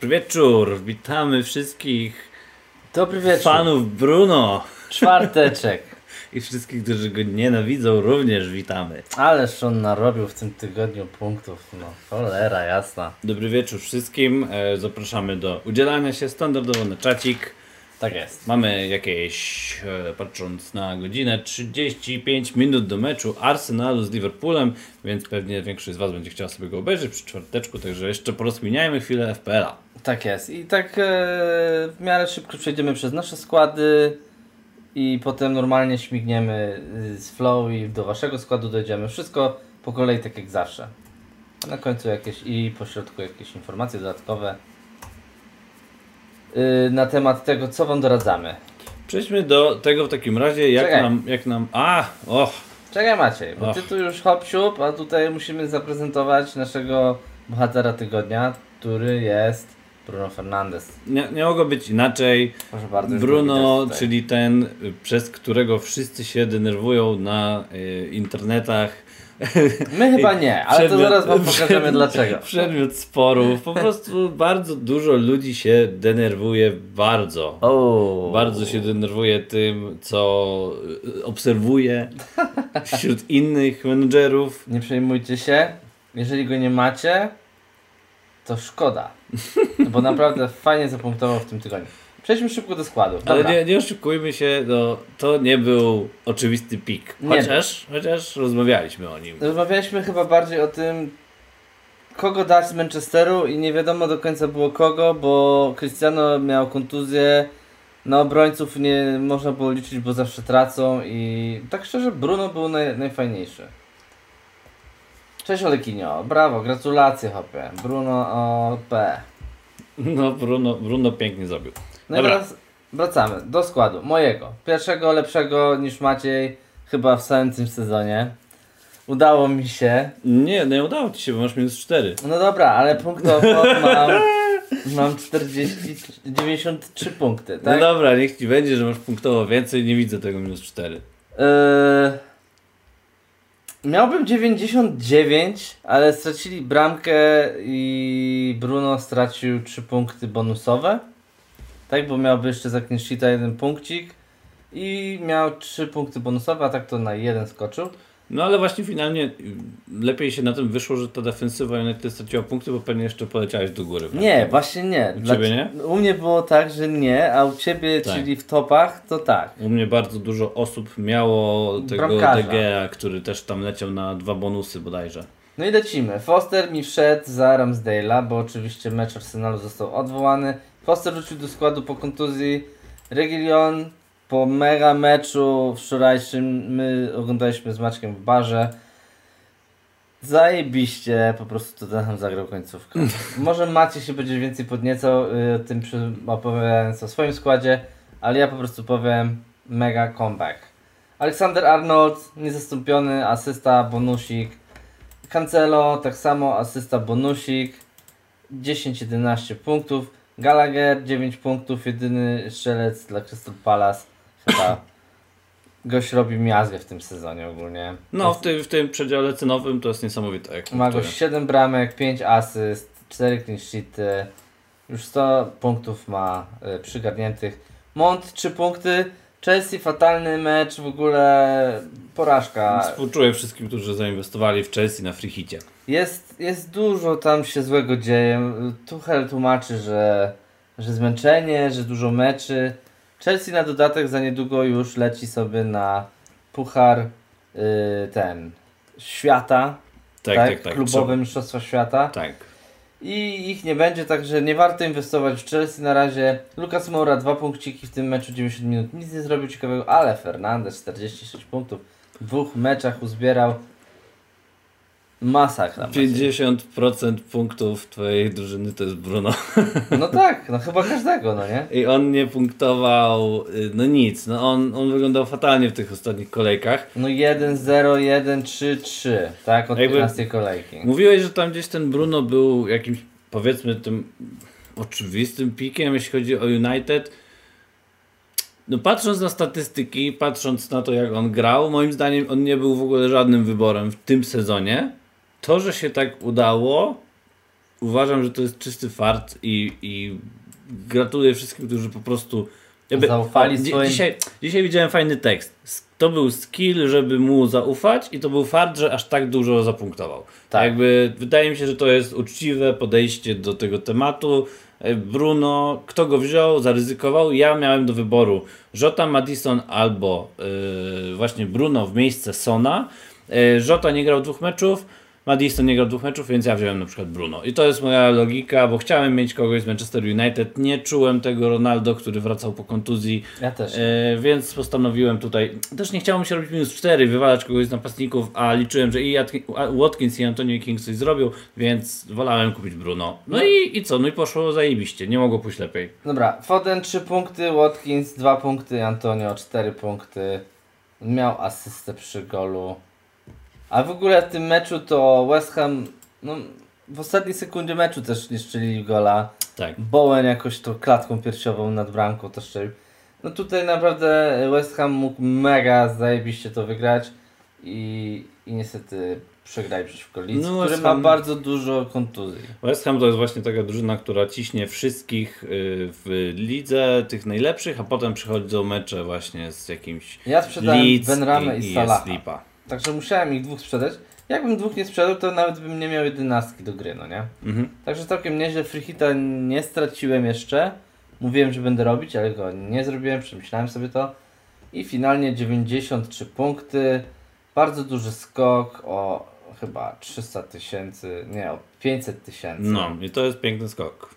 Dobry wieczór, witamy wszystkich Dobry wieczór. fanów Bruno Czwarteczek. i wszystkich, którzy go nienawidzą, również witamy. Ależ on narobił w tym tygodniu punktów. No, cholera jasna. Dobry wieczór wszystkim, e, zapraszamy do udzielania się standardowo na czacik. Tak jest. Mamy jakieś, e, patrząc na godzinę, 35 minut do meczu Arsenalu z Liverpoolem, więc pewnie większość z Was będzie chciała sobie go obejrzeć przy czwarteczku, także jeszcze porozkminiajmy chwilę FPL-a. Tak jest. I tak e, w miarę szybko przejdziemy przez nasze składy i potem normalnie śmigniemy z flow i do waszego składu dojdziemy. Wszystko po kolei tak jak zawsze. Na końcu jakieś i po środku jakieś informacje dodatkowe na temat tego, co wam doradzamy. Przejdźmy do tego w takim razie, jak Czekaj. nam, jak nam, a, och, Czekaj Maciej, bo Och. ty tu już hop siup, a tutaj musimy zaprezentować naszego bohatera tygodnia, który jest Bruno Fernandes. nie, nie mogło być inaczej. Proszę bardzo. Bruno, czyli ten, y, przez którego wszyscy się denerwują na y, internetach. My chyba nie, ale to Przedmiot- zaraz wam pokażemy przedmiot- dlaczego. Przedmiot sporów. Po prostu bardzo dużo ludzi się denerwuje bardzo. O, Bardzo się denerwuje tym, co y, obserwuje wśród innych menedżerów. Nie przejmujcie się, jeżeli go nie macie, to szkoda. Bo naprawdę fajnie zapunktował w tym tygodniu. Przejdźmy szybko do składu. Ale nie, nie oszukujmy się, no, to nie był oczywisty pik. Nie Chociaż, chociaż rozmawialiśmy o nim. Rozmawialiśmy chyba bardziej o tym, kogo dać z Manchesteru i nie wiadomo do końca było kogo, bo Cristiano miał kontuzję, na obrońców nie można było liczyć, bo zawsze tracą i tak szczerze Bruno był naj, najfajniejszy. Cześć Olekinio, brawo, gratulacje hopie. Bruno OP. No, Bruno, Bruno pięknie zrobił. No i Dobra. teraz wracamy do składu mojego. Pierwszego, lepszego niż Maciej chyba w całym tym sezonie. Udało mi się. Nie, nie udało ci się, bo masz minus 4. No dobra, ale punktowo mam, mam 40, 93 punkty, No tak? dobra, niech ci będzie, że masz punktowo więcej, nie widzę tego minus 4. Yy, miałbym 99, ale stracili bramkę i Bruno stracił 3 punkty bonusowe. Tak, bo miałby jeszcze za clean sheeta jeden punkcik i miał 3 punkty bonusowe, a tak to na jeden skoczył. No ale właśnie finalnie lepiej się na tym wyszło, że ta defensywa United straciła punkty, bo pewnie jeszcze poleciałeś do góry. Nie, właśnie nie. U ciebie nie? U mnie było tak, że nie, a u ciebie, Tak. czyli w topach, to tak. U mnie bardzo dużo osób miało tego. DGA, który też tam leciał na dwa bonusy bodajże. No i lecimy. Foster mi wszedł za Ramsdale'a, bo oczywiście mecz Arsenalu został odwołany. Foster wrócił do składu po kontuzji. Regilion po mega meczu wczorajszym, my oglądaliśmy z Maczkiem w barze. Zajebiście, po prostu Tottenham zagrał końcówkę. Może Macie się będzie więcej podniecał y, tym przy, opowiadając o swoim składzie, ale ja po prostu powiem mega comeback. Alexander Arnold, niezastąpiony, asysta, bonusik. Cancelo, tak samo, asysta, bonusik. 10-11 punktów. Gallagher, 9 punktów, jedyny strzelec dla Crystal Palace. Chyba gość robi miazgę w tym sezonie ogólnie. No, w tym, w tym przedziale cenowym to jest niesamowite. Jak Ma gość 7 bramek, 5 asyst, 4 clean sheety. Już 100 punktów ma y, przygarniętych. Mont 3 punkty. Chelsea fatalny mecz, w ogóle porażka. Współczuję wszystkim, którzy zainwestowali w Chelsea na free hicie. Jest, jest dużo tam się złego dzieje. Tuchel tłumaczy, że, że zmęczenie, że dużo meczy. Chelsea na dodatek za niedługo już leci sobie na puchar y, ten świata, Tak, tak, tak, tak. klubowe mistrzostwa świata. Tak. I ich nie będzie, także nie warto inwestować w Chelsea na razie. Lucas Moura dwa punkciki w tym meczu 90 minut, nic nie zrobił ciekawego, ale Fernandez 46 punktów w dwóch meczach uzbierał. Masakra. Maciej. 50% punktów twojej drużyny to jest Bruno. No tak, no chyba każdego, no nie? I on nie punktował, y, no nic. No on, on wyglądał fatalnie w tych ostatnich kolejkach. No 1-0, 1-3-3, tak, od Jakby- 15 kolejki. Mówiłeś, że tam gdzieś ten Bruno był jakimś, powiedzmy, tym oczywistym pikiem, jeśli chodzi o United. No patrząc na statystyki, patrząc na to jak on grał, moim zdaniem on nie był w ogóle żadnym wyborem w tym sezonie. To, że się tak udało, uważam, że to jest czysty fart i, i gratuluję wszystkim, którzy po prostu jakby, Zaufali dzi- swoim- dzisiaj, dzisiaj widziałem fajny tekst. To był skill, żeby mu zaufać i to był fart, że aż tak dużo zapunktował. Tak. Jakby wydaje mi się, że to jest uczciwe podejście do tego tematu. E, Bruno, kto go wziął, zaryzykował. Ja miałem do wyboru Jota, Madison albo yy, właśnie Bruno w miejsce Sona. Yy, Jota nie grał dwóch meczów, Madison nie grał dwóch meczów, więc ja wziąłem na przykład Bruno. I to jest moja logika, bo chciałem mieć kogoś z Manchester United. Nie czułem tego Ronaldo, który wracał po kontuzji. Ja też. E, więc postanowiłem tutaj. Też nie chciało mi się robić minus 4, wywalać kogoś z napastników, a liczyłem, że i Watkins i Antonio King coś zrobił, więc wolałem kupić Bruno. No, No. i, i co? No i poszło zajebiście, nie mogło pójść lepiej. Dobra, Foden 3 punkty, Watkins 2 punkty, Antonio 4 punkty. Miał asystę przy golu. A w ogóle w tym meczu to West Ham no, w ostatniej sekundzie meczu też nie gola. Tak. Bowen jakoś to klatką piersiową nad bramką to szczelił. No tutaj naprawdę West Ham mógł mega zajebiście to wygrać i, i niestety przegrali przeciwko Leeds, No, który West ma Ham- bardzo dużo kontuzji. West Ham to jest właśnie taka drużyna, która ciśnie wszystkich y, w lidze, tych najlepszych, a potem przychodzą mecze właśnie z jakimś Ja sprzedałem Leeds Benramę i, i, i Salaha. Także musiałem ich dwóch sprzedać. Jakbym dwóch nie sprzedał, to nawet bym nie miał jedenastki do gry, no nie? Mhm. Także całkiem nieźle. Freehita nie straciłem jeszcze. Mówiłem, że będę robić, ale go nie zrobiłem, przemyślałem sobie to. I finalnie 93 punkty. Bardzo duży skok o chyba 300 tysięcy, nie, o 500 tysięcy. No i to jest piękny skok.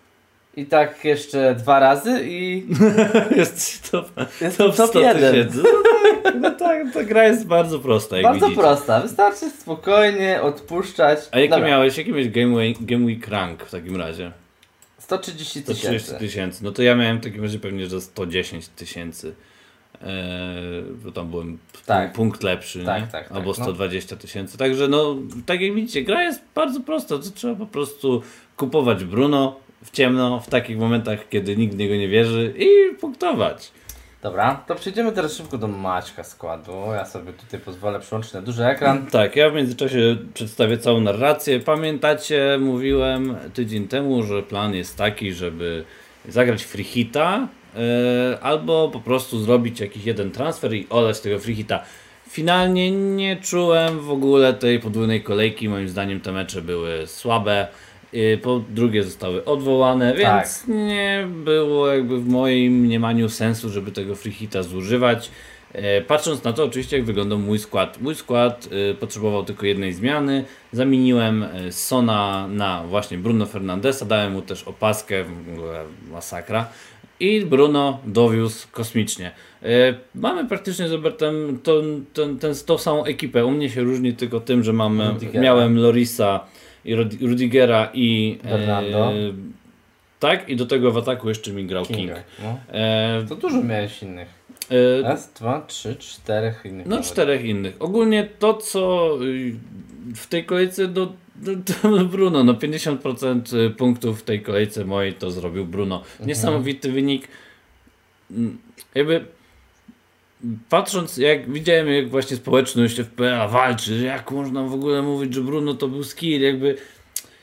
I tak jeszcze dwa razy i jest to, jest to top 100 jeden. tysięcy. No tak, no tak, ta gra jest bardzo prosta, jak Bardzo widzicie. prosta. Wystarczy spokojnie odpuszczać. A jaki Dobra, miałeś, jaki miałeś game week, game week rank w takim razie? 130 130 tysięcy. tysięcy. No to ja miałem w takim razie pewnie, że 110 tysięcy. Eee, bo tam byłem Tak. punkt lepszy, Tak, nie? tak, tak, Albo no. 120 tysięcy. Także no, tak jak widzicie, gra jest bardzo prosta. To trzeba po prostu kupować Bruno w ciemno, w takich momentach, kiedy nikt w niego nie wierzy i punktować. Dobra, to przejdziemy teraz szybko do Maćka składu. Ja sobie tutaj pozwolę przyłączyć na duży ekran. Tak, ja w międzyczasie przedstawię całą narrację. Pamiętacie, mówiłem tydzień temu, że plan jest taki, żeby zagrać free hita yy, albo po prostu zrobić jakiś jeden transfer i olać tego free hita. Finalnie nie czułem w ogóle tej podwójnej kolejki. Moim zdaniem te mecze były słabe. Yy, Po drugie zostały odwołane, więc Tak. nie było jakby w moim mniemaniu sensu, żeby tego free hita zużywać. E, Patrząc na to, oczywiście, jak wyglądał mój skład. Mój skład e, potrzebował tylko jednej zmiany. Zamieniłem e, Sona na właśnie Bruno Fernandesa, dałem mu też opaskę, w ogóle masakra. I Bruno dowiózł kosmicznie. E, Mamy praktycznie z Robertem tą, tą, tą, tą samą ekipę. U mnie się różni tylko tym, że mamy, miałem Lorisa i Rod- Rudigera i Bernardo. tak, i do tego w ataku jeszcze mi grał King. Kinga. No. E, To dużo miałeś innych. e, Raz, dwa, trzy, czterech innych. No nawet. czterech innych. Ogólnie to, co y, w tej kolejce do, do, do Bruno, no 50% punktów w tej kolejce mojej to zrobił Bruno. Niesamowity wynik. Mm, Jakby patrząc, jak widziałem, jak właśnie społeczność FPA walczy, jak można w ogóle mówić, że Bruno to był skill, jakby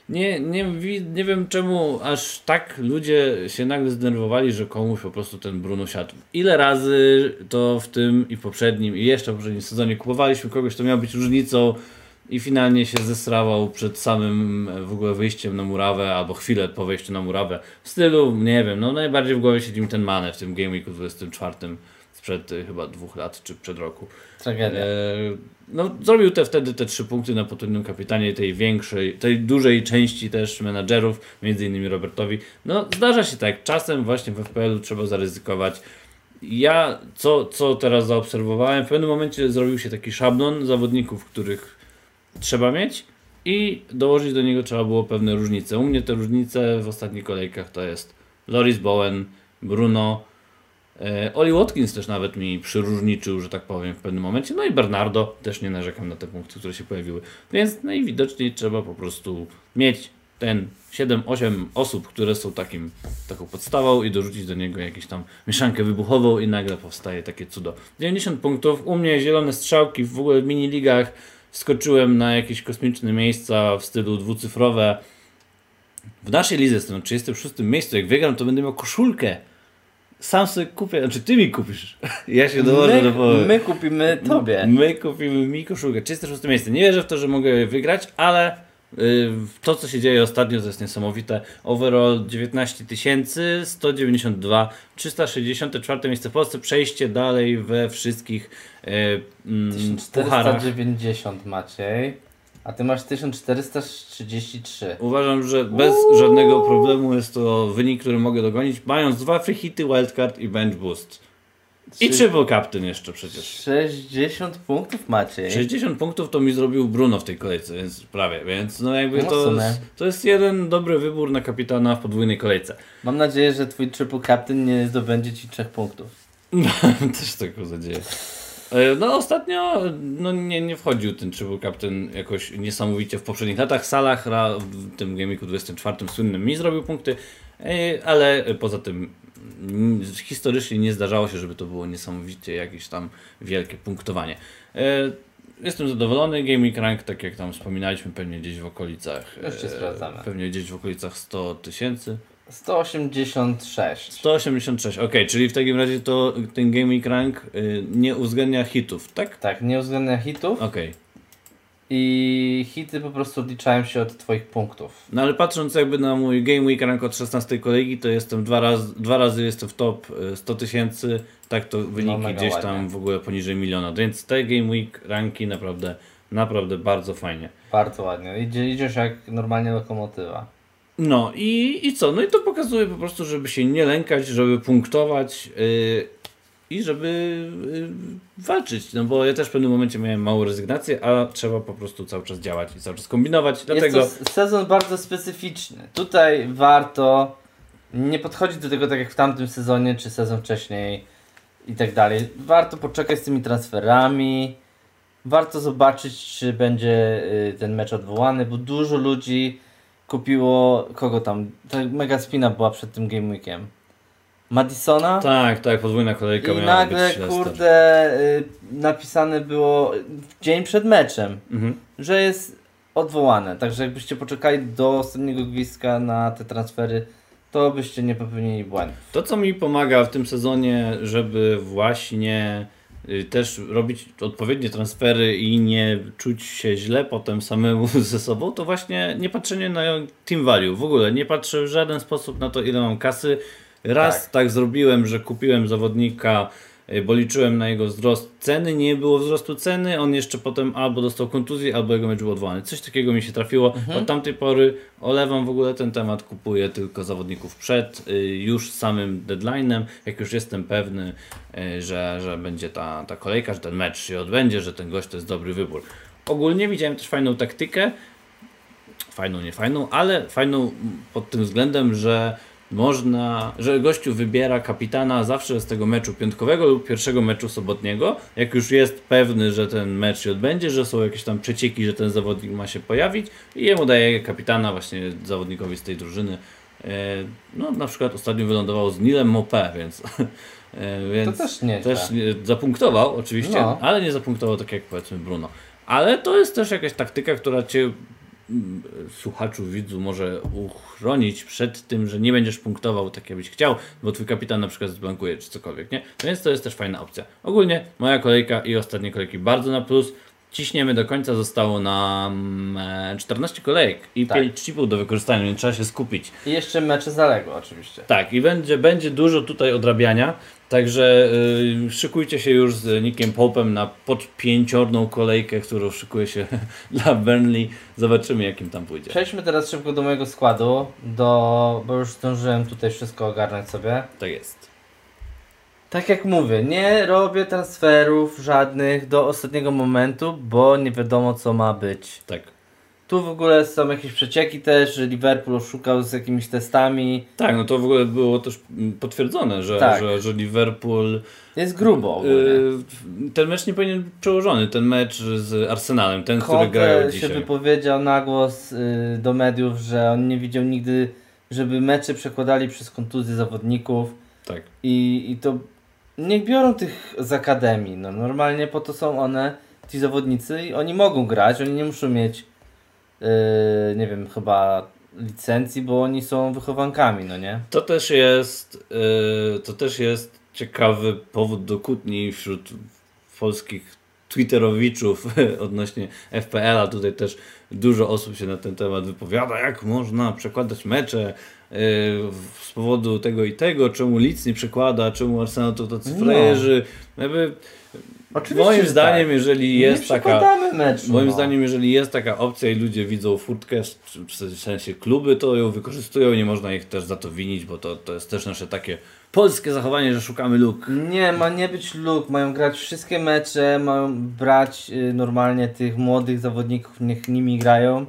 nie, nie, nie wiem czemu aż tak ludzie się nagle zdenerwowali, że komuś po prostu ten Bruno siadł. Ile razy to w tym i poprzednim i jeszcze w poprzednim sezonie kupowaliśmy kogoś, kto miał być różnicą i finalnie się zesrawał przed samym e, w ogóle wyjściem na murawę albo chwilę po wejściu na murawę. W stylu, nie wiem, no najbardziej w głowie siedzi mi ten Mane w tym Game Weeku 24 sprzed y, chyba dwóch lat czy przed roku. Tragedia. E, no, zrobił te wtedy te trzy punkty na potrójnym kapitanie tej większej, tej dużej części też menadżerów, między innymi Robertowi. No, zdarza się tak. Czasem właśnie w FPL-u trzeba zaryzykować. Ja, co, co teraz zaobserwowałem, w pewnym momencie zrobił się taki szablon zawodników, których trzeba mieć i dołożyć do niego trzeba było pewne różnice. U mnie te różnice w ostatnich kolejkach to jest Loris Bowen, Bruno, Oli Watkins też nawet mi przyróżniczył, że tak powiem, w pewnym momencie. No i Bernardo, też nie narzekam na te punkty, które się pojawiły. Więc najwidoczniej trzeba po prostu mieć ten 7-8 osób, które są takim, taką podstawą i dorzucić do niego jakąś tam mieszankę wybuchową i nagle powstaje takie cudo. 90 punktów, u mnie zielone strzałki w ogóle w mini-ligach skoczyłem na jakieś kosmiczne miejsca w stylu dwucyfrowe. w naszej lidze jestem na 36 miejscu, jak wygram, to będę miał koszulkę. Sam sobie kupię, znaczy ty mi kupisz. Ja się dołożę do My, połowy. my kupimy tobie. My kupimy mi koszulkę. 36 miejsce. Nie wierzę w to, że mogę wygrać, ale y, to, co się dzieje ostatnio, to jest niesamowite. Overall 19 192, 364 miejsce w Polsce. Przejście dalej we wszystkich y, mm, pucharach. 1490 Maciej, a ty masz 1433. Uważam, że bez żadnego problemu jest to wynik, który mogę dogonić, mając dwa free hity, wildcard i bench boost. I triple captain jeszcze przecież. 60 punktów Maciej. 60 punktów to mi zrobił Bruno w tej kolejce, więc prawie, więc no jakby No to, jest, to jest jeden dobry wybór na kapitana w podwójnej kolejce. Mam nadzieję, że twój triple captain nie zdobędzie ci trzech punktów. Też taką nadzieję. E, No ostatnio no, nie, nie wchodził ten triple captain jakoś niesamowicie w poprzednich latach. Salah w tym game'iku 24 słynnym mi zrobił punkty, e, ale poza tym historycznie nie zdarzało się, żeby to było niesamowicie jakieś tam wielkie punktowanie. E, Jestem zadowolony. Gaming rank, tak jak tam wspominaliśmy, pewnie gdzieś w okolicach. Już cię e, sprawdzamy. Pewnie gdzieś w okolicach 100 tysięcy. 186. 186, ok, czyli w takim razie to ten gaming rank y, nie uwzględnia hitów, tak? Tak, nie uwzględnia hitów Okej. i hity po prostu odliczają się od twoich punktów. No ale patrząc jakby na mój Game Week rank od 16 kolegi, to jestem dwa razy, dwa razy jestem w top y, 100 tysięcy, tak to wyniki mega gdzieś ładnie. tam w ogóle poniżej miliona, więc te Game Week ranki naprawdę, naprawdę bardzo fajnie. Bardzo ładnie. Idzie, idziesz jak normalnie lokomotywa. No i, i co? No i to pokazuje po prostu, żeby się nie lękać, żeby punktować yy, i żeby yy, walczyć. No bo ja też w pewnym momencie miałem małą rezygnację, a trzeba po prostu cały czas działać i cały czas kombinować. Dlatego Jest to sezon bardzo specyficzny. Tutaj warto nie podchodzić do tego tak jak w tamtym sezonie, czy sezon wcześniej i tak dalej. Warto poczekać z tymi transferami. Warto zobaczyć, czy będzie y, ten mecz odwołany, bo dużo ludzi kupiło kogo tam? Ta mega spina była przed tym game weekiem. Madisona? tak, tak, podwójna kolejka I nagle, kurde, y, napisane było w dzień przed meczem, Mhm. że jest odwołane. Także jakbyście poczekali do ostatniego gwizdka na te transfery, to byście nie popełnili błędu. To, co mi pomaga w tym sezonie, żeby właśnie też robić odpowiednie transfery i nie czuć się źle potem samemu ze sobą, to właśnie nie patrzenie na team value. W ogóle nie patrzę w żaden sposób na to, ile mam kasy. Raz Tak. tak, zrobiłem, że kupiłem zawodnika, y, bo liczyłem na jego wzrost ceny, nie było wzrostu ceny, on jeszcze potem albo dostał kontuzję, albo jego mecz był odwołany. Coś takiego mi się trafiło. Od tamtej pory olewam w ogóle ten temat, kupuję tylko zawodników przed y, już samym deadline'em, jak już jestem pewny, y, że, że będzie ta, ta kolejka, że ten mecz się odbędzie, że ten gość to jest dobry wybór. Ogólnie widziałem też fajną taktykę, fajną, nie fajną, ale fajną pod tym względem, że można, że gościu wybiera kapitana zawsze z tego meczu piątkowego lub pierwszego meczu sobotniego, jak już jest pewny, że ten mecz się odbędzie, że są jakieś tam przecieki, że ten zawodnik ma się pojawić i jemu daje kapitana właśnie zawodnikowi z tej drużyny. E, No na przykład ostatnio wylądował z Nilem Mopé, więc, e, więc To też nie też zapunktował oczywiście, No. ale nie zapunktował tak jak powiedzmy Bruno. Ale to jest też jakaś taktyka, która cię słuchaczu, widzu może uchronić przed tym, że nie będziesz punktował tak jakbyś chciał, bo twój kapitan na przykład zbankuje czy cokolwiek, nie? Więc to jest też fajna opcja. Ogólnie moja kolejka i ostatnie kolejki bardzo na plus. Ciśniemy do końca, zostało nam e, 14 kolejek i Tak. 5 do wykorzystania, więc trzeba się skupić. I jeszcze mecze zaległe oczywiście. Tak, i będzie, będzie dużo tutaj odrabiania, także y, szykujcie się już z Nickiem Popem na podpięciorną kolejkę, którą szykuje się dla Burnley. Zobaczymy, jakim tam pójdzie. Przejdźmy teraz szybko do mojego składu, do, bo już zdążyłem tutaj wszystko ogarnąć sobie. Tak jest. Tak jak mówię, nie robię transferów żadnych do ostatniego momentu, bo nie wiadomo co ma być. Tak. Tu w ogóle są jakieś przecieki też, że Liverpool oszukał z jakimiś testami. Tak, no to w ogóle było też potwierdzone, że, Tak. że, że Liverpool. Jest grubo ogólnie. y, ten mecz nie powinien być przełożony, ten mecz z Arsenalem, ten, który grają Conte się dzisiaj. wypowiedział na głos y, do mediów, że on nie widział nigdy, żeby mecze przekładali przez kontuzję zawodników Tak. i, i to niech biorą tych z akademii. No, normalnie po to są one, ci zawodnicy i oni mogą grać, oni nie muszą mieć y, nie wiem, chyba licencji, bo oni są wychowankami, no nie? To też jest, yy, to też jest ciekawy powód do kłótni wśród polskich Twitterowiczów odnośnie FPL-a. Tutaj też dużo osób się na ten temat wypowiada, jak można przekładać mecze yy, z powodu tego i tego, czemu Leeds nie przekłada, czemu Arsenal to tacy No. frajerzy. Jakby, Oczywiście, moim zdaniem, tak. jeżeli jest nie taka... meczu, Moim no. zdaniem, jeżeli jest taka opcja i ludzie widzą furtkę, w sensie kluby, to ją wykorzystują nie można ich też za to winić, bo to, to jest też nasze takie polskie zachowanie, że szukamy luk. Nie, ma nie być luk, mają grać wszystkie mecze, mają brać y, normalnie tych młodych zawodników, niech nimi grają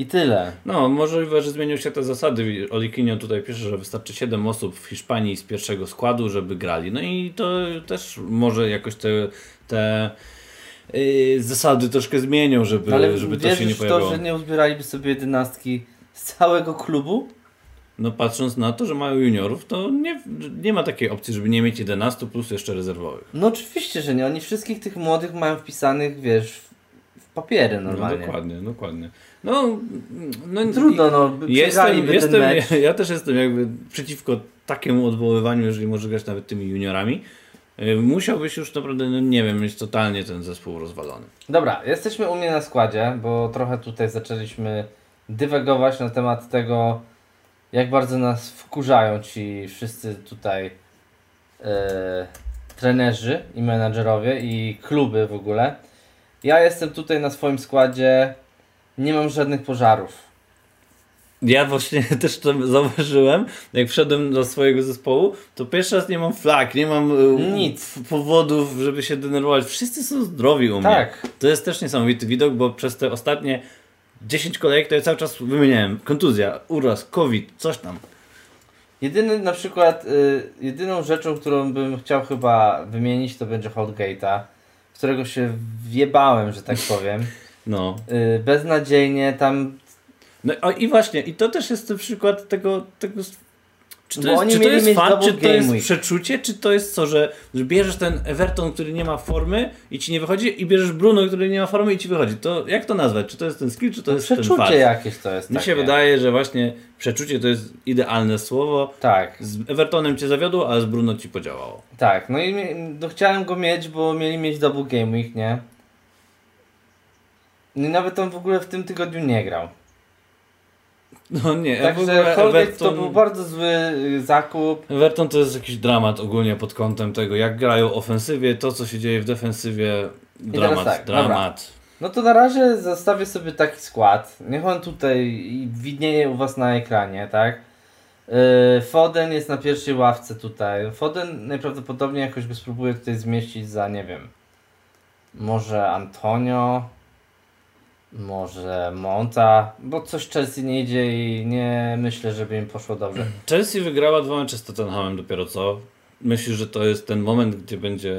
i tyle. No, możliwe, że zmienią się te zasady. Olikinio tutaj pisze, że wystarczy 7 osób w Hiszpanii z pierwszego składu, żeby grali. No i to też może jakoś te, te yy, zasady troszkę zmienią, żeby, Ale żeby to się nie pojawiło. to, że nie uzbieraliby sobie jedenastki z całego klubu? No patrząc na to, że mają juniorów, to nie, nie ma takiej opcji, żeby nie mieć 11 plus jeszcze rezerwowych. No oczywiście, że nie. Oni wszystkich tych młodych mają wpisanych, wiesz, w, papiery No, normalnie. dokładnie, dokładnie. No, no Trudno, no, Jestem, jestem, ja, ja też jestem jakby przeciwko takiemu odwoływaniu, jeżeli może grać nawet tymi juniorami. Y, Musiałbyś już naprawdę, no nie wiem, mieć totalnie ten zespół rozwalony. Dobra, jesteśmy u mnie na składzie, bo trochę tutaj zaczęliśmy dywagować na temat tego, jak bardzo nas wkurzają ci wszyscy tutaj e, trenerzy i menadżerowie i kluby w ogóle. Ja jestem tutaj na swoim składzie, nie mam żadnych pożarów. Ja właśnie też to zauważyłem, jak wszedłem do swojego zespołu, to pierwszy raz nie mam flag, nie mam y, Nic. powodów, żeby się denerwować. Wszyscy są zdrowi u mnie. Tak. To jest też niesamowity widok, bo przez te ostatnie 10 kolejek to ja cały czas wymieniałem. Kontuzja, uraz, COVID, coś tam. Jedyny na przykład, y, jedyną rzeczą, którą bym chciał chyba wymienić, to będzie Holdgate'a, w którego się wjebałem, że tak powiem. No. Y, beznadziejnie, tam No o, i właśnie, i to też jest przykład tego, tego czy to Bo jest, czy to jest double czy to jest week. przeczucie, czy to jest co, że, że bierzesz ten Everton, który nie ma formy i ci nie wychodzi i bierzesz Bruno, który nie ma formy i ci wychodzi. To jak to nazwać? Czy to jest ten skill, czy to jest ten przeczucie jakieś to jest Mi takie. się wydaje, że właśnie przeczucie to jest idealne słowo. Tak, Z Evertonem cię zawiodło, a z Bruno ci podziałało. tak. No i no, chciałem go mieć, bo mieli mieć double game week, nie? No i nawet on w ogóle w tym tygodniu nie grał. No nie, w Także Holgate to był bardzo zły y, zakup. Everton to jest jakiś dramat ogólnie pod kątem tego, jak grają ofensywie, to co się dzieje w defensywie. Dramat, tak, dobra. dramat. No to na razie zostawię sobie taki skład. Niech on tutaj widnieje u Was na ekranie, tak? Yy, Foden jest na pierwszej ławce tutaj. Foden najprawdopodobniej jakoś go spróbuję tutaj zmieścić za, nie wiem, może Antonio, może Monta, bo coś Chelsea nie idzie i nie myślę, żeby im poszło dobrze. Chelsea wygrała dwa mecze z Tottenhamem dopiero co. Myślisz, że to jest ten moment, gdzie będzie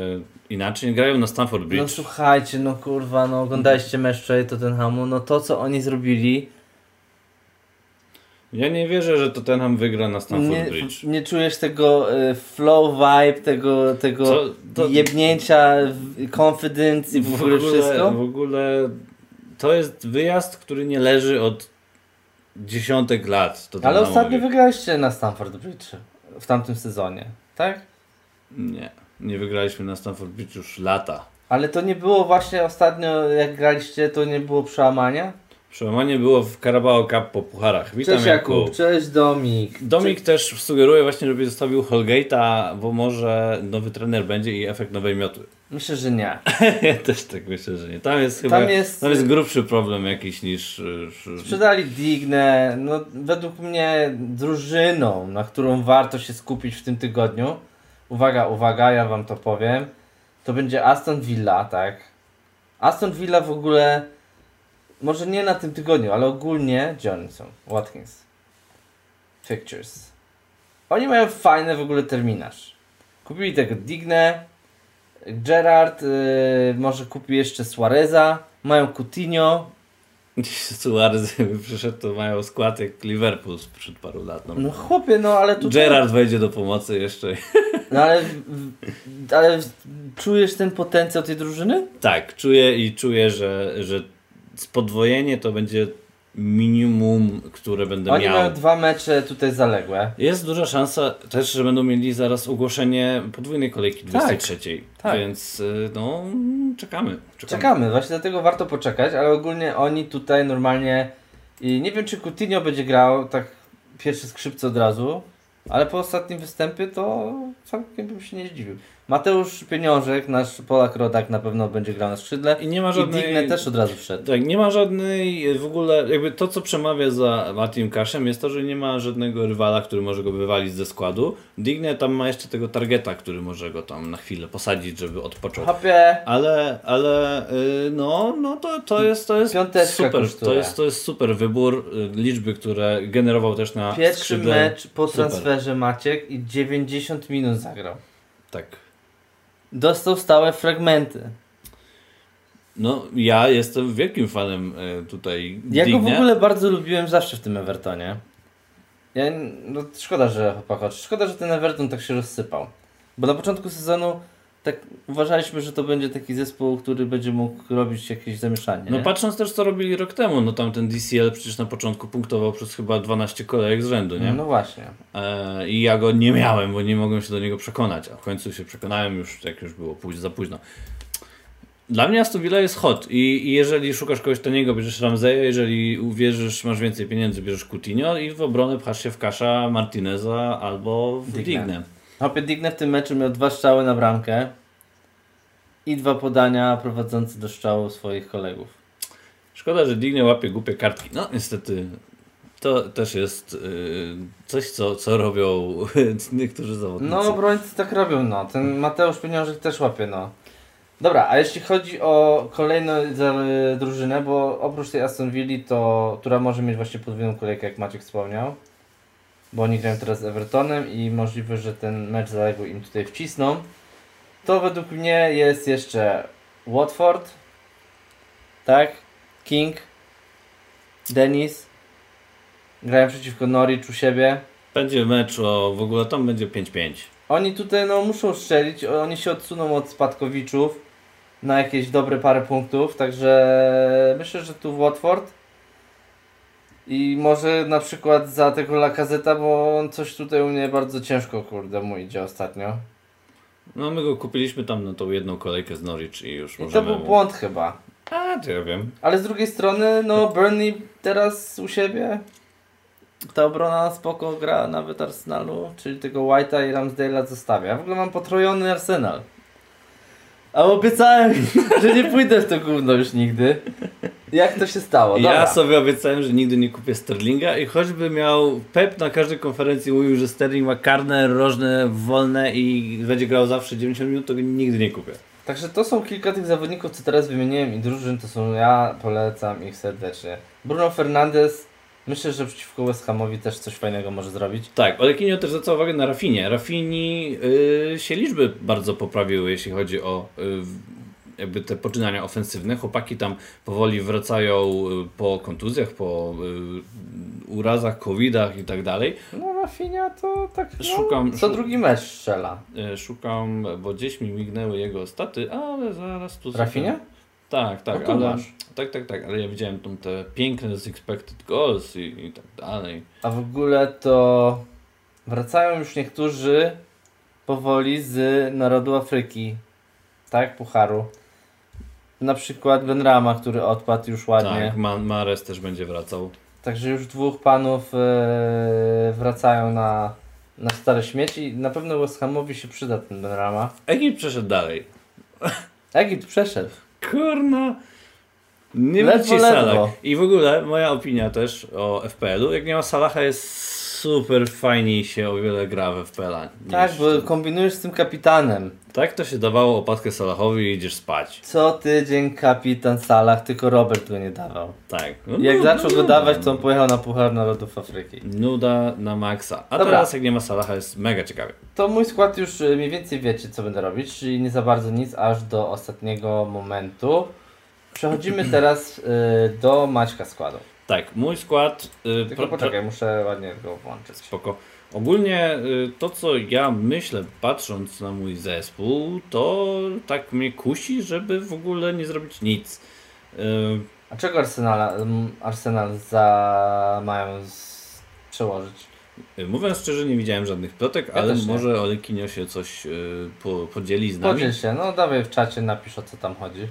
inaczej? Grają na Stamford No Bridge. słuchajcie, no kurwa, no oglądaliście mecz wczoraj Tottenhamu, no to co oni zrobili, Ja nie wierzę, że Tottenham wygra na Stamford Nie, Bridge. nie czujesz tego y, flow vibe, tego, tego Co? To- jebnięcia, w- confidence i w, ogóle wszystko? W ogóle to jest wyjazd, który nie leży od dziesiątek lat. Ale ostatnio wygraliście na Stamford Bridge w tamtym sezonie, tak? Nie, nie wygraliśmy na Stamford Bridge już lata. Ale to nie było właśnie ostatnio, jak graliście, to nie było przełamania? Przełamanie było w Carabao Cup po pucharach. Witam Cześć Jakub. Jakub, cześć Domik. Domik też sugeruje właśnie, żeby zostawił Holgate'a, bo może nowy trener będzie i efekt nowej miotły. Myślę, że nie. ja też tak myślę, że nie. Tam jest chyba Tam jest- tam jest grubszy problem jakiś niż... niż- Sprzedali Dignę, no według mnie drużyną, na którą warto się skupić w tym tygodniu. Uwaga, uwaga, ja wam to powiem. To będzie Aston Villa, tak? Aston Villa w ogóle, może nie na tym tygodniu, ale ogólnie, są? Watkins. Pictures. Oni mają fajny w ogóle terminarz. Kupili tego Dignę, Gerard, yy, może kupi jeszcze Suareza, mają Coutinho, Suarez przyszedł, to mają skład jak Liverpool sprzed paru lat. No. No chłopie, no ale tutaj... Gerard wejdzie do pomocy jeszcze. No ale, ale czujesz ten potencjał tej drużyny? tak, czuję i czuję, że, że podwojenie to będzie minimum, które będę Oni miał. mają dwa mecze tutaj zaległe. Jest duża szansa też, że będą mieli zaraz ogłoszenie podwójnej kolejki 23. tak. Więc y, no, czekamy. czekamy. Czekamy, właśnie dlatego warto poczekać, ale ogólnie oni tutaj normalnie. I nie wiem, czy Coutinho będzie grał tak pierwsze skrzypce od razu, ale po ostatnim występie to całkiem bym się nie zdziwił. Mateusz Pieniążek, nasz Polak Rodak na pewno będzie grał na skrzydle. I nie ma I żadnej... Digne też od razu wszedł. Tak, nie ma żadnej w ogóle, jakby to co przemawia za Martin Kaszem jest to, że nie ma żadnego rywala, który może go wywalić ze składu. Digne tam ma jeszcze tego targeta, który może go tam na chwilę posadzić, żeby odpoczął. Hopie, Ale, ale y, no, no to, to jest, to jest Piąteczka super, to jest, to jest super wybór. Y, Liczby, które generował też na pierwszy skrzydle. mecz po Super. transferze Maciek i 90 minut zagrał. Tak. Dostał stałe fragmenty. No, ja jestem wielkim fanem y, tutaj Ja go w ogóle bardzo lubiłem zawsze w tym Evertonie. Ja, no, szkoda, że chłopak odszedł. Szkoda, że ten Everton tak się rozsypał. Bo na początku sezonu tak uważaliśmy, że to będzie taki zespół, który będzie mógł robić jakieś zamieszanie. No nie? patrząc też co robili rok temu, no tam ten DCL przecież na początku punktował przez chyba 12 kolejek z rzędu, nie? No właśnie. E, I ja go nie miałem, bo nie mogłem się do niego przekonać, a w końcu się przekonałem już, jak już było późno, za późno. Dla mnie Aston Villa jest hot i, i jeżeli szukasz kogoś taniego, bierzesz Ramzeja, jeżeli uwierzysz, masz więcej pieniędzy, bierzesz Coutinho i w obronę pchasz się w Kasza, Martineza albo w. Digne. Hopie Digne w tym meczu miał dwa strzały na bramkę i dwa podania prowadzące do strzału swoich kolegów. Szkoda, że Digne łapie głupie kartki. No niestety, to też jest y, coś, co, co robią niektórzy zawodnicy. No, obrońcy tak robią, no. Ten Mateusz Pieniążek też łapie, no. Dobra, a jeśli chodzi o kolejną za- drużynę, bo oprócz tej Aston Villa, to, która może mieć właśnie podwójną kolejkę, jak Maciek wspomniał, bo oni grają teraz z Evertonem i możliwe, że ten mecz zaległy im tutaj wcisną, to według mnie jest jeszcze Watford, tak, King, Dennis, grają przeciwko Norwich u siebie. Będzie mecz o, w ogóle tam będzie 5-5. Oni tutaj no muszą strzelić, oni się odsuną od spadkowiczów na jakieś dobre parę punktów, także myślę, że tu Watford i może na przykład za tego Lakazeta, bo on coś tutaj u mnie bardzo ciężko kurde mu idzie ostatnio. No my go kupiliśmy tam na tą jedną kolejkę z Norwich i już I to możemy... był błąd chyba. A, to ja wiem. Ale z drugiej strony, no Burnley teraz u siebie ta obrona spoko gra nawet Arsenalu, czyli tego White'a i Ramsdale'a zostawia. W ogóle mam potrojony Arsenal. A obiecałem, że nie pójdę w to gówno już nigdy. Jak to się stało? Dobra. Ja sobie obiecałem, że nigdy nie kupię Sterlinga i choćby miał Pep na każdej konferencji mówił, że Sterling ma karne, rożne, wolne i będzie grał zawsze 90 minut, to go nigdy nie kupię. Także to są kilka tych zawodników, co teraz wymieniłem i drużyn, to są ja, polecam ich serdecznie. Bruno Fernandes, myślę, że przeciwko West Hamowi też coś fajnego może zrobić. Tak, Olekinio też zwraca uwagę na Rafinie. Rafini y, się liczby bardzo poprawiły, jeśli chodzi o y, jakby te poczynania ofensywne. Chłopaki tam powoli wracają y, po kontuzjach, po y, urazach, covidach i tak dalej. No Rafinha to tak no, Szukam- co drugi mecz strzela. Y, Szukam, bo gdzieś mi mignęły jego staty, ale zaraz tu... Rafinha? Tak, tak, No ale... masz. Tak, tak, tak, ale ja widziałem tam te piękne z expected goals i, i tak dalej. A w ogóle to wracają już niektórzy powoli z narodu Afryki. Tak, Pucharu. Na przykład Benrama, który odpadł już ładnie. Tak, Ma Mares też będzie wracał. Także już dwóch panów e, wracają na, na stare śmieci. Na pewno West Hamowi się przyda ten Benrama. Egipt przeszedł dalej. Egipt przeszedł. Kurna. Nie Ledwo, ledwo. I w ogóle moja opinia też o FPL-u. Jak nie ma Salaha jest super fajniej się o wiele gra w FPL-a. niż- Tak, bo kombinujesz z tym kapitanem. Tak to się dawało opatkę Salahowi i idziesz spać. Co tydzień kapitan Salah, tylko Robert go nie dawał. Tak. No, Jak no, zaczął no, go no, dawać, no. to on pojechał na Puchar Narodów Afryki. Nuda na maksa. A Dobra. teraz jak nie ma Salaha jest mega ciekawie. To mój skład już y, mniej więcej wiecie, co będę robić, czyli nie za bardzo nic, aż do ostatniego momentu. Przechodzimy teraz y, do Maćka składu. Tak, mój skład... y, Tylko pro- poczekaj, muszę ładnie go włączyć. Spoko. Ogólnie y, to, co ja myślę, patrząc na mój zespół, to tak mnie kusi, żeby w ogóle nie zrobić nic. Y, A czego Arsenal, Arsenal za mają z... przełożyć? Y, Mówiąc szczerze, nie widziałem żadnych plotek, Ja ale może Olekinio się coś y, po, podzieli z nami. Podziel się, no dawaj w czacie napisz o co tam chodzi. Y,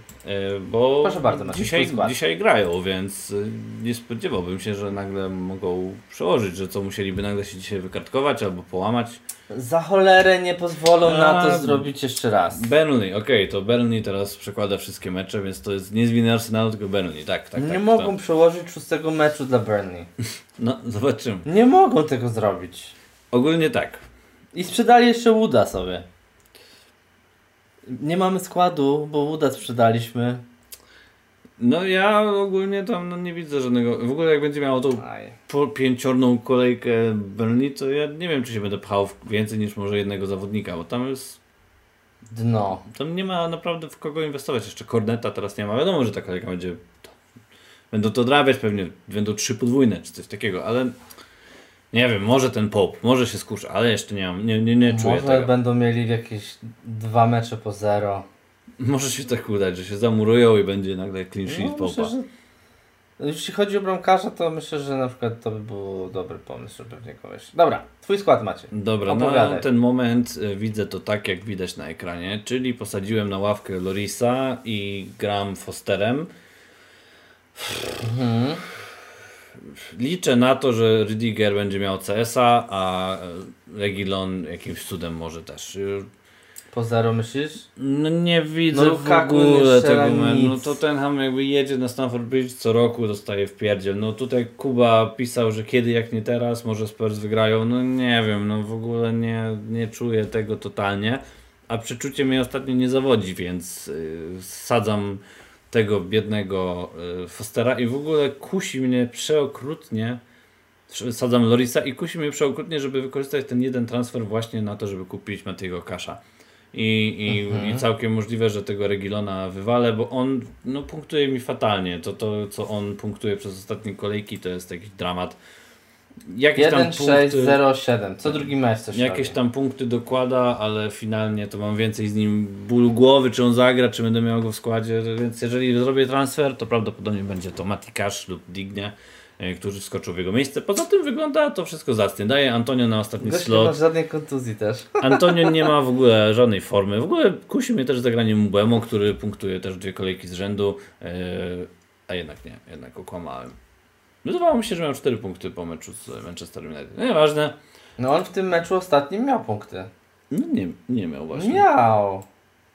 Bo Proszę bardzo, dzisiaj, dzisiaj grają, więc nie spodziewałbym się, że nagle mogą przełożyć, że co musieliby nagle się dzisiaj wykartkować albo połamać. Za cholerę nie pozwolą na A, to zrobić jeszcze raz. Burnley, okej, to Burnley teraz przekłada wszystkie mecze, więc to jest nie z winy Arsenalu, tylko Burnley, tak, tak, nie tak. mogą To, przełożyć szóstego meczu dla Burnley. no, zobaczymy. Nie mogą tego zrobić. Ogólnie tak. I sprzedali jeszcze Wooda sobie. Nie mamy składu, bo Wooda sprzedaliśmy. No ja ogólnie tam no, nie widzę żadnego, w ogóle jak będzie miało tą po pięciorną kolejkę Burnley, to ja nie wiem, czy się będę pchał więcej niż może jednego zawodnika, bo tam jest, Dno. tam nie ma naprawdę w kogo inwestować. Jeszcze Corneta teraz nie ma. Wiadomo, że ta kolejka będzie, będą to odrabiać pewnie, będą trzy podwójne czy coś takiego, ale nie wiem, może ten Pope, może się skuszy, ale jeszcze nie mam, nie, nie, nie czuję Może tego. będą mieli jakieś dwa mecze po zero. Może się tak udać, że się zamurują i będzie nagle clean sheet No, Pope'a. myślę, że... Jeśli chodzi o bramkarza, to myślę, że na przykład to by był dobry pomysł, żeby niego wejść. Dobra, twój skład macie. Dobra, na Opowiadaj. ten moment e, widzę to tak, jak widać na ekranie, czyli posadziłem na ławkę Lorisa i gram Fosterem. Mhm. Liczę na to, że Rydiger będzie miał CS-a, a e, Regilon jakimś cudem może też. Po zero myślisz? No nie widzę No w ogóle tego meczu. No to Tenham jakby jedzie na Stamford Bridge co roku, dostaje w pierdziel. No tutaj Kuba pisał, że kiedy jak nie teraz, może Spurs wygrają. No nie wiem, no w ogóle nie, nie czuję tego totalnie. A przeczucie mnie ostatnio nie zawodzi, więc yy, sadzam tego biednego yy, Fostera i w ogóle kusi mnie przeokrutnie. Sadzam Lorisa i kusi mnie przeokrutnie, żeby wykorzystać ten jeden transfer właśnie na to, żeby kupić Matego Kasza. I, i, Mhm. I całkiem możliwe, że tego Regilona wywalę, bo on no, punktuje mi fatalnie. To, to, co on punktuje przez ostatnie kolejki, to jest jakiś dramat. Jakieś tam 1, 6, punkty, 0, 7. Co drugi mecz coś jakieś robi. tam punkty dokłada, ale finalnie to mam więcej z nim bólu głowy, czy on zagra, czy będę miał go w składzie. Więc jeżeli zrobię transfer, to prawdopodobnie będzie to Mati Cash lub Digne, e, którzy wskoczą w jego miejsce. Poza tym wygląda to wszystko zacnie. Daję Antonio na ostatni Gość nie slot. masz żadnej kontuzji też. Antonio nie ma w ogóle żadnej formy. W ogóle kusi mnie też zagranie Mbemo, który punktuje też dwie kolejki z rzędu. Yy, a jednak nie, jednak okłamałem. Wydawało mi się, że miał 4 punkty po meczu z Manchester United. No Nieważne. No on w tym meczu ostatnim miał punkty. No nie, nie miał właśnie. Miał.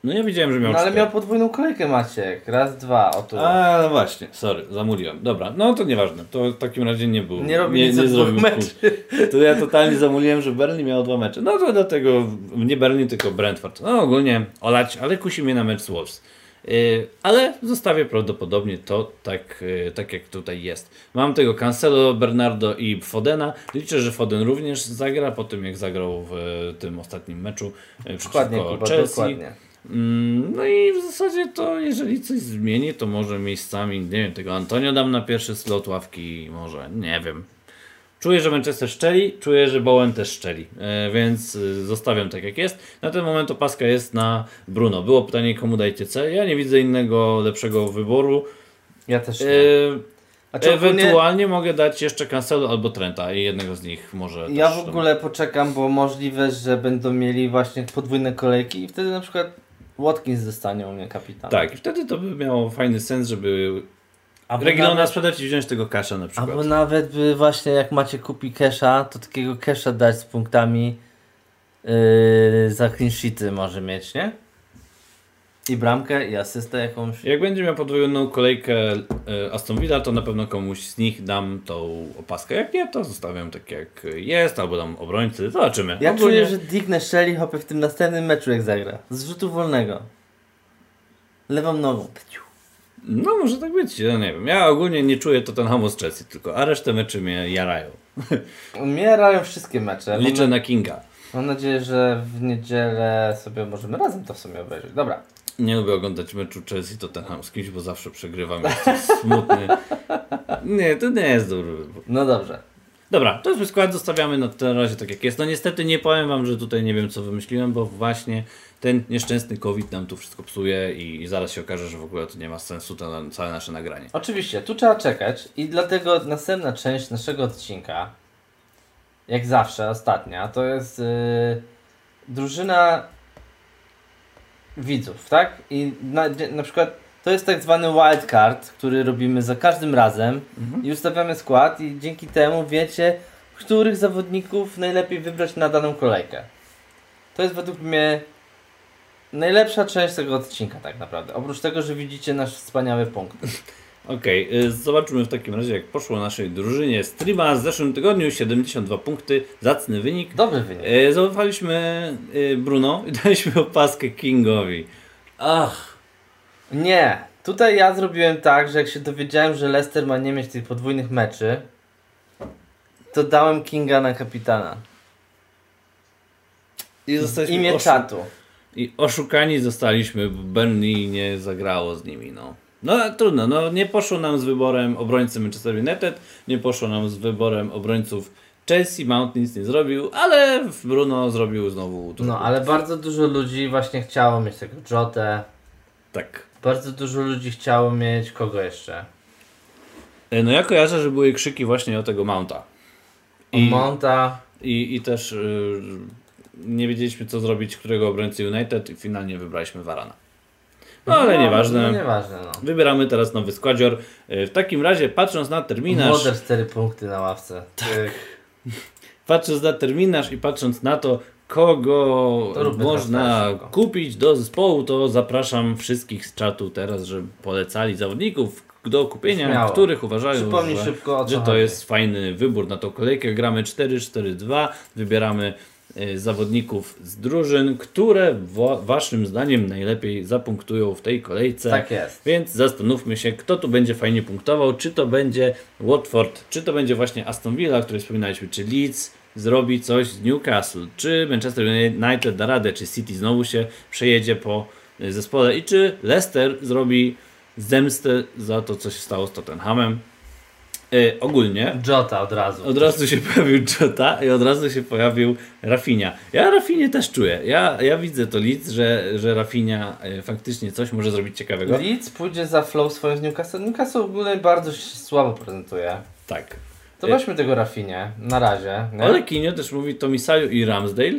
No ja widziałem, że miał No ale 4. miał podwójną kolejkę Maciek. Raz, dwa, o tu. A, no właśnie, sorry, zamuliłem. Dobra, no to nieważne. To w takim razie nie był. Nie robi nic od zrobił meczy. To ja totalnie zamuliłem, że Burnley miał dwa mecze. No to dlatego nie Burnley, tylko Brentford. No ogólnie olać, ale kusi mnie na mecz z Wolves. Yy, ale zostawię prawdopodobnie to tak, yy, tak jak tutaj jest. Mam tego Cancelo, Bernardo i Fodena. Liczę, że Foden również zagra po tym jak zagrał w yy, tym ostatnim meczu Dokładnie, przeciwko Kuba, Chelsea. dokładnie. Mm, No i w zasadzie to jeżeli coś zmieni, to może miejscami, nie wiem, tego Antonio dam na pierwszy slot ławki, może, nie wiem. Czuję, że Manchester szczeli, czuję, że Bowen też szczeli, e, więc y, zostawiam tak jak jest. Na ten moment opaska jest na Bruno. Było pytanie, komu dajcie C. Ja nie widzę innego, lepszego wyboru. Ja też E, nie. Ewentualnie mogę dać jeszcze Cancelo albo Trenta i jednego z nich może Ja w tam- ogóle poczekam, bo możliwe, że będą mieli właśnie podwójne kolejki i wtedy na przykład Watkins dostanie u mnie kapitan. Tak, i wtedy to by miało fajny sens, żeby Albo Regiona nawet, sprzedać i wziąć tego kasza na przykład. albo nawet by właśnie jak macie kupi kesha, to takiego kesha dać z punktami yy, za clean sheety może mieć, nie? I bramkę, i asystę jakąś. Jak będzie miał podwójną kolejkę e, Aston Villa, to na pewno komuś z nich dam tą opaskę. Jak nie, to zostawiam tak jak jest, albo dam obrońcy. Zobaczymy. Ja Ogólnie- czuję, że Digne strzeli hopy w tym następnym meczu jak zagra. Z rzutu wolnego. Lewą nogą. No może tak być, ja nie wiem. Ja ogólnie nie czuję Tottenhamu z Chelsea tylko, a resztę meczy mnie jarają. Umierają wszystkie mecze. Liczę na Kinga. Mam nadzieję, że w niedzielę sobie możemy razem to w sumie obejrzeć. Dobra. Nie lubię oglądać meczu Chelsea Tottenham z kimś, bo zawsze przegrywam. Jestem smutny. Nie, to nie jest dobry wybór. No dobrze. Dobra, to jest skład zostawiamy na, na razie tak jak jest. No niestety nie powiem wam, że tutaj nie wiem co wymyśliłem, bo właśnie ten nieszczęsny COVID nam tu wszystko psuje i, i zaraz się okaże, że w ogóle to nie ma sensu to na, całe nasze nagranie. Oczywiście, tu trzeba czekać i dlatego następna część naszego odcinka, jak zawsze, ostatnia, to jest yy, drużyna widzów, tak? I na, na przykład to jest tak zwany wildcard, który robimy za każdym razem i ustawiamy skład i dzięki temu wiecie, których zawodników najlepiej wybrać na daną kolejkę. To jest według mnie najlepsza część tego odcinka tak naprawdę. Oprócz tego, że widzicie nasz wspaniały punkt. Okej, y, zobaczmy w takim razie jak poszło naszej drużynie streama w zeszłym tygodniu, 72 punkty, zacny wynik. Dobry wynik. E, Zaufaliśmy y, Bruno i daliśmy opaskę Kingowi. Ach, Nie. Tutaj ja zrobiłem tak, że jak się dowiedziałem, że Leicester ma nie mieć tych podwójnych meczy, to dałem Kinga na kapitana. i W zostaliśmy imię oszu- czatu. I oszukani zostaliśmy, bo Burnley nie zagrało z nimi, no. No trudno, no nie poszło nam z wyborem obrońcy Manchester United, nie poszło nam z wyborem obrońców Chelsea, Mount nic nie zrobił, ale Bruno zrobił znowu dużo No, ale bardzo dużo ludzi właśnie chciało mieć tego Jotę. Tak. Bardzo dużo ludzi chciało mieć kogo jeszcze? E, No ja kojarzę, że były krzyki właśnie o tego Mounta. O I, Monta. i, i też y, nie wiedzieliśmy co zrobić, którego obrońcy United i finalnie wybraliśmy Varana. No ale nieważne. No, nieważne, no. Wybieramy teraz nowy składzior. E, W takim razie, patrząc na terminarz, Moder 4 punkty na ławce. Tak. patrząc na terminarz i patrząc na to, kogo można szybko. kupić do zespołu, to zapraszam wszystkich z czatu teraz, żeby polecali zawodników do kupienia, Śmiało. których uważają, że, że to jest fajny wybór na tą kolejkę. Gramy 4-4-2, wybieramy zawodników z drużyn, które wa- waszym zdaniem najlepiej zapunktują w tej kolejce. Tak jest. Więc zastanówmy się, kto tu będzie fajnie punktował. Czy to będzie Watford, czy to będzie właśnie Aston Villa, o której wspominaliśmy, czy Leeds zrobi coś z Newcastle, czy Manchester United da radę, czy City znowu się przejedzie po y, zespole i czy Leicester zrobi zemstę za to, co się stało z Tottenhamem. Y, ogólnie Jota od razu. od razu się pojawił Jota i od razu się pojawił Rafinha. Ja Rafinie też czuję. Ja, ja widzę to Leeds, że, że Rafinha y, faktycznie coś może zrobić ciekawego. Leeds pójdzie za flow swoim z Newcastle. Newcastle w ogóle bardzo się słabo prezentuje. Tak. To Y- weźmy tego Rafinie na razie. Nie? Ale Kinio też mówi Tomisaju i Ramsdale.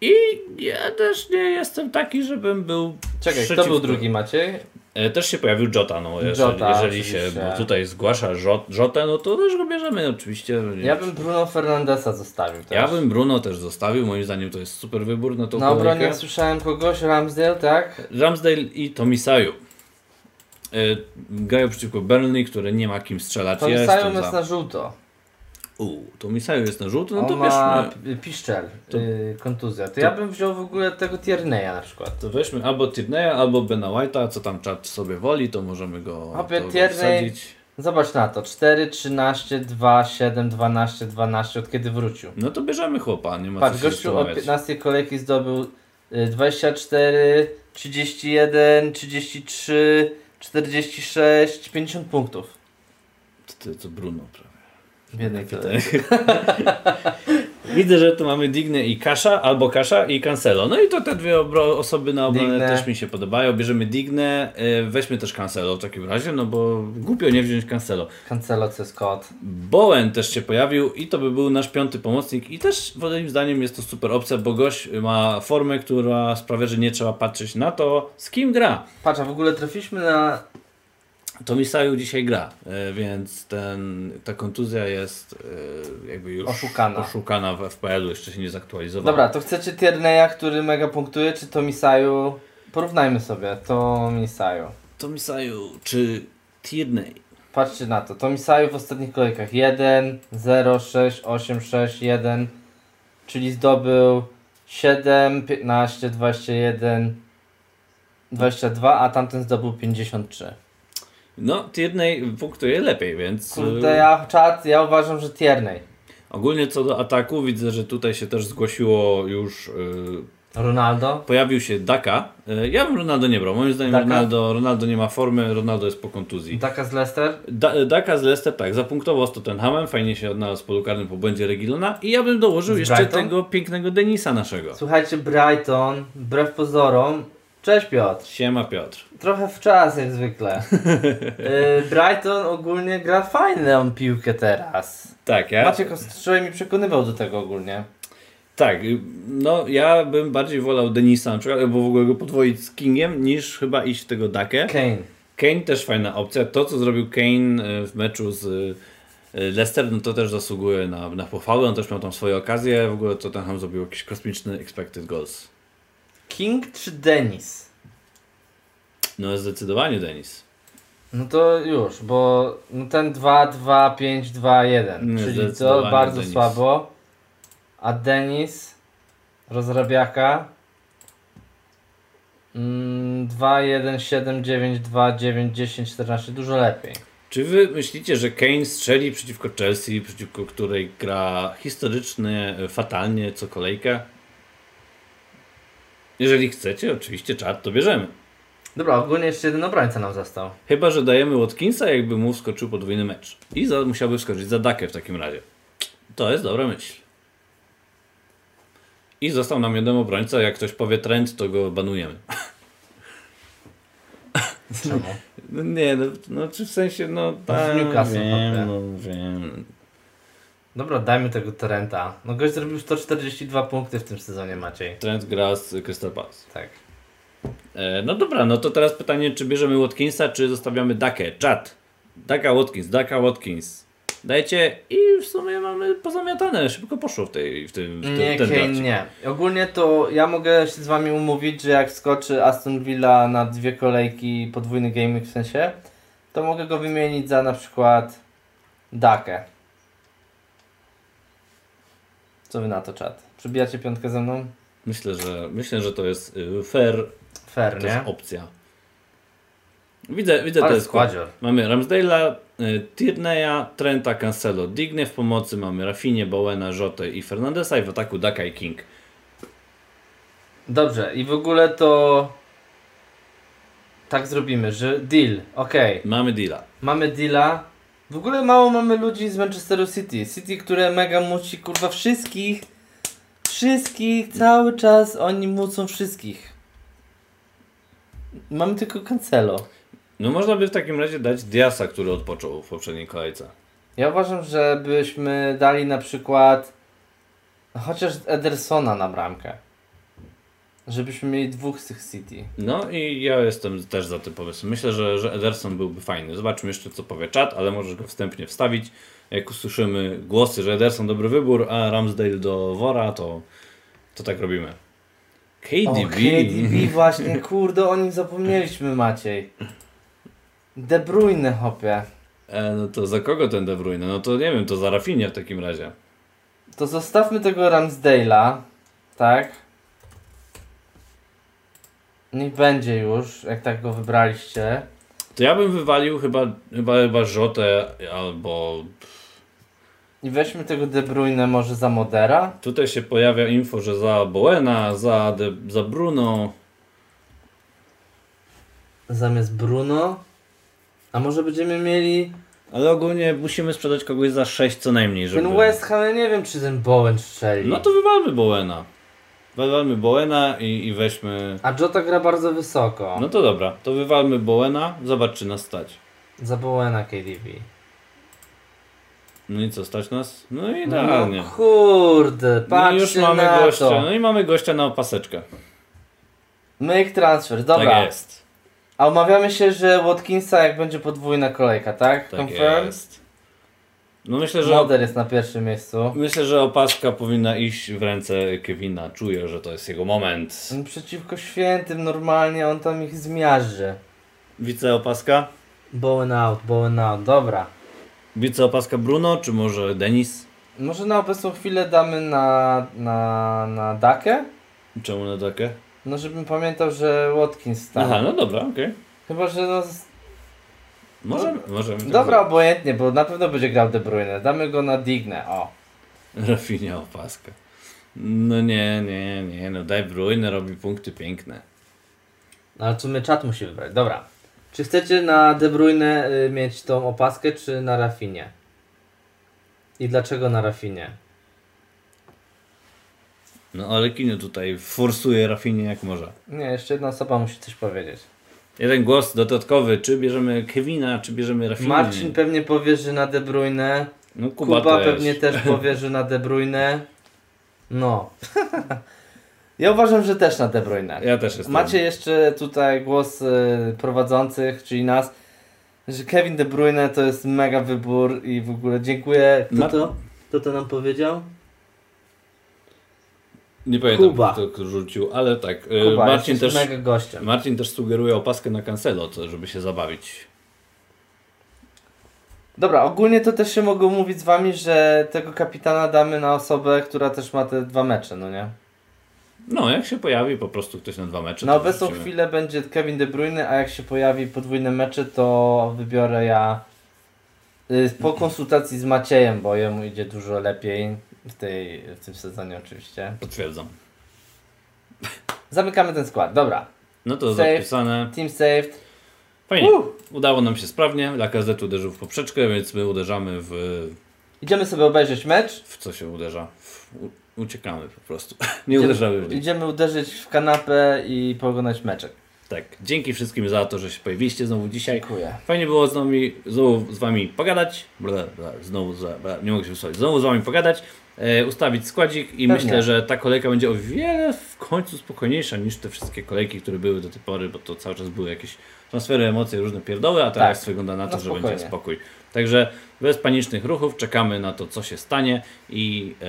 I ja też nie jestem taki, żebym był. Czekaj, kto przeciwko. był drugi Maciej? E, Też się pojawił Jota, no jeżeli, Jota, jeżeli się bo tutaj zgłasza Jot- Jotę, no to też go bierzemy oczywiście. Ja bym Bruno Fernandesa zostawił też. Ja bym Bruno też zostawił, moim zdaniem to jest super wybór na tą Na obronie słyszałem kogoś, Ramsdale, tak? Ramsdale i Tomisaju. E, Grają przeciwko Burnley, które nie ma kim strzelać. To ja Misają jestem jest za... na żółto. U, Tomisaju jest na żółto, no to ma bierzmy. p- piszczel, To- y, kontuzja. To, to- ja bym wziął w ogóle tego Tierneya na przykład. To weźmy albo Tierney'a, albo Bena White'a, co tam czat sobie woli, to możemy go, Hopie, to go wsadzić. Zobacz na to. 4, 13, 2, 7, 12, 12 od kiedy wrócił. No to bierzemy chłopa, nie ma Patrz, co się gościu od zastanawiać. 15 kolejki zdobył y, 24, 31, 33, 46, 50 punktów. Ty, to Bruno prawie. W jednej Takie kolejce. Widzę, że tu mamy Dignę i Kasza, albo Kasza i Cancelo. No i to te dwie osoby na obronę Digne. też mi się podobają. Bierzemy Dignę, y, weźmy też Cancelo w takim razie, no bo głupio nie wziąć Cancelo. Cancelo, co jest kot. Bowen też się pojawił i to by był nasz piąty pomocnik i też moim zdaniem jest to super opcja, bo gość ma formę, która sprawia, że nie trzeba patrzeć na to, z kim gra. Patrz, a w ogóle trafiliśmy na To Misaju dzisiaj gra, e, więc ten, ta kontuzja jest e, jakby już Oszukana. oszukana w FPL-u, jeszcze się nie zaktualizowała. Dobra, to chcecie Tierneya, który mega punktuje, czy to Misaju? Porównajmy sobie, to Misaju. To Misaju czy Tierney? Patrzcie na to, to Misaju w ostatnich kolejkach 1, 0, 6, 8, 6, 1, czyli zdobył 7, 15, 21, 22, a tamten zdobył 53. No, Tierney punktuje lepiej, więc Kurde, e, ja czat, ja uważam, że Tierney. ogólnie co do ataku widzę, że tutaj się też zgłosiło już e, Ronaldo? Pojawił się Daka. E, Ja bym Ronaldo nie brał. Moim zdaniem Daka? Ronaldo, Ronaldo nie ma formy, Ronaldo jest po kontuzji. Taka z Leicester? Da, Daka z Leicester tak, zapunktował z Tottenhamem, fajnie się odnalazł w polu karnym po błędzie Regilona i ja bym dołożył Z jeszcze Brighton? tego pięknego Denisa naszego. Słuchajcie, Brighton, wbrew pozorom. Cześć Piotr. Siema Piotr. Trochę w czas jak zwykle. Y, Brighton ogólnie gra fajną piłkę teraz. Tak, ja, Maciek wczoraj mi przekonywał do tego ogólnie. tak, y, no ja bym bardziej wolał Denisa na przykład, albo w ogóle go podwoić z Kingiem, niż chyba iść w tego Dakę. Kane. Kane też fajna opcja. To, co zrobił Kane y, w meczu z Leicester, no to też zasługuje na, na pochwałę. On też miał tam swoje okazje. W ogóle Tottenham zrobił jakiś kosmiczny expected goals. King czy Denis? No zdecydowanie Denis. No to już, bo no ten 2, 2, 5, 2, 1. Nie, Czyli to bardzo Denis. słabo. A Denis, rozrabiaka. Mm, 2, 1, 7, 9, 2, 9, 10, 14. Dużo lepiej. Czy wy myślicie, że Kane strzeli przeciwko Chelsea, przeciwko której gra historycznie, fatalnie co kolejkę? Jeżeli chcecie, oczywiście czat, to bierzemy. Dobra, ogólnie jeszcze jeden obrońca nam został. Chyba, że dajemy Watkinsa, jakby mu wskoczył podwójny mecz. I za, musiałby wskoczyć za Dakę w takim razie. To jest dobra myśl. I został nam jeden obrońca, jak ktoś powie trend, to go banujemy. Czemu? No nie, no, no czy w sensie, no w tak, Newcastle wiem, no wiem. Dobra, dajmy tego Torrenta. No gość zrobił 142 punkty w tym sezonie, Maciej. Trend gra z Crystal Palace. Tak. E, no dobra, no to teraz pytanie, czy bierzemy Watkinsa, czy zostawiamy Dakę? Czat. Daka Watkins, Daka Watkins. Dajcie i w sumie mamy pozamiatane, szybko poszło w, tej, w tym w tym, Nie, Kane drafcie. nie. Ogólnie to ja mogę się z wami umówić, że jak skoczy Aston Villa na dwie kolejki, podwójny gaming w sensie, to mogę go wymienić za na przykład Dakę. Co wy na to czat? Przybijacie piątkę ze mną? Myślę, że, myślę, że to jest y, fair, Fair, to jest nie? opcja. Widzę, widzę Ale to jest składzior. Mamy Ramsdale'a, y, Tierney'a, Trenta, Cancelo, Digne w pomocy, mamy Rafinie, Bowena, Jotę i Fernandesa i w ataku Daka i King. Dobrze, i w ogóle to tak zrobimy, że deal, okej. Mamy deala. Mamy deala. W ogóle mało mamy ludzi z Manchesteru City. City, które mega muci kurwa wszystkich. Wszystkich, cały czas oni mucą wszystkich. Mamy tylko Cancelo. No można by w takim razie dać Diasa, który odpoczął w poprzedniej kolejce. Ja uważam, że byśmy dali na przykład chociaż Edersona na bramkę. Żebyśmy mieli dwóch z tych City. No i ja jestem też za tym pomysłem. Myślę, że, że Ederson byłby fajny. Zobaczmy jeszcze co powie czat, ale możesz go wstępnie wstawić. Jak usłyszymy głosy, że Ederson dobry wybór, a Ramsdale do wora, to, to tak robimy. O, KDB. KDB właśnie, kurde, o nim zapomnieliśmy Maciej. De Bruyne hopie. E, no to za kogo ten De Bruyne? No to nie wiem, to za Rafinia w takim razie. To zostawmy tego Ramsdale'a, tak? Niech będzie już, jak tak go wybraliście. To ja bym wywalił chyba, chyba, chyba Rzotę albo... I weźmy tego De Bruyne może za Modera. Tutaj się pojawia info, że za Bowena, za, De, za Bruno. Zamiast Bruno. A może będziemy mieli Ale ogólnie musimy sprzedać kogoś za 6 co najmniej, żeby... ten West Ham, ja nie wiem czy ten Bowen strzeli. No to wywalmy Bowena. Wywalmy Bowena i, i weźmy... A Jota gra bardzo wysoko. No to dobra, to wywalmy Bowena, zobacz czy nas stać. Za Bowena KDB. No i co, stać nas? No idealnie. No kurde, No i patrzcie już mamy na gościa, to. no i mamy gościa na opaseczkę. Make transfer, dobra. Tak jest. A umawiamy się, że Watkinsa jak będzie podwójna kolejka, tak? Tak Confirm? jest. No myślę, że... Moder jest na pierwszym miejscu. Myślę, że opaska powinna iść w ręce Kevina. Czuję, że to jest jego moment. Przeciwko świętym normalnie on tam ich zmiażdży. Wice opaska? Bowen out, Bowen out, dobra. Wice opaska Bruno, czy może Denis? Może na obecną chwilę damy na, na, na Dakę? Czemu na takie? No żebym pamiętał, że Watkins tam. Aha, no dobra, okej. Chyba, że no... z- Możemy, możemy. tak Dobra, obojętnie, bo na pewno będzie grał De Bruyne. Damy go na Dignę, o. Rafinia opaska. No nie, nie, nie, no De Bruyne robi punkty piękne. No, ale czy my czat musi wybrać? Dobra. Czy chcecie na De Bruyne y, mieć tą opaskę, czy na Rafinie? I dlaczego na Rafinie? No ale Kino tutaj forsuje Rafinie jak może. Nie, jeszcze jedna osoba musi coś powiedzieć. Jeden głos dodatkowy, czy bierzemy Kevina, czy bierzemy Rafinę. Marcin pewnie powie, że na De Bruyne. no, Kuba, Kuba, też. pewnie też powie, że na De Bruyne. No. ja uważam, że też na De Bruyne. Ja też jestem. Macie jeszcze tutaj głos y, prowadzących, czyli nas, że Kevin De Bruyne to jest mega wybór i w ogóle dziękuję. Kto to? Kto to nam powiedział? Nie pamiętam Kuba. kto, rzucił, ale tak. e, Kuba, Marcin, też, mega gościem. Marcin też sugeruje opaskę na Cancelo, co, żeby się zabawić. Dobra, ogólnie to też się mogą mówić z wami, że tego kapitana damy na osobę, która też ma te dwa mecze, no nie? No, jak się pojawi po prostu ktoś na dwa mecze. Na to obecną chwilę będzie Kevin De Bruyne, a jak się pojawi podwójne mecze, to wybiorę ja y, po konsultacji z Maciejem, bo jemu idzie dużo lepiej w, tej, w tym sezonie oczywiście. Potwierdzam. Zamykamy ten skład, dobra. No to Save. zapisane. Team saved. Fajnie. Uh. Udało nam się sprawnie. Lacazette uderzył w poprzeczkę, więc my uderzamy w, Idziemy sobie obejrzeć mecz. w co się uderza. W, uciekamy po prostu. Nie uderzamy w. Idziemy uderzyć w kanapę i poglądać meczek. Tak. Dzięki wszystkim za to, że się pojawiliście znowu dzisiaj. Dziękuję. Fajnie było z nami, znowu z wami pogadać. Bla, bla, znowu, za, bla, nie mogę się wysłać. Znowu z wami pogadać, ustawić składzik i Pewnie. myślę, że ta kolejka będzie o wiele w końcu spokojniejsza niż te wszystkie kolejki, które były do tej pory, bo to cały czas były jakieś transfery, emocje, różne pierdoły, a teraz Tak. wygląda na to, No że będzie spokój. Także bez panicznych ruchów czekamy na to, co się stanie i e,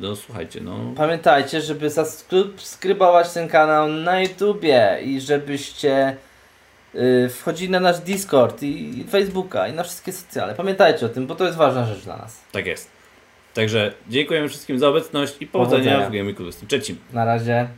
no słuchajcie, no Pamiętajcie, żeby subskrybować ten kanał na YouTubie i żebyście y, wchodzili na nasz Discord i Facebooka i na wszystkie socjale. Pamiętajcie o tym, bo to jest ważna rzecz dla nas. tak jest. Także dziękujemy wszystkim za obecność i powodzenia, Powodzenia. w Gamiku 23. Na razie.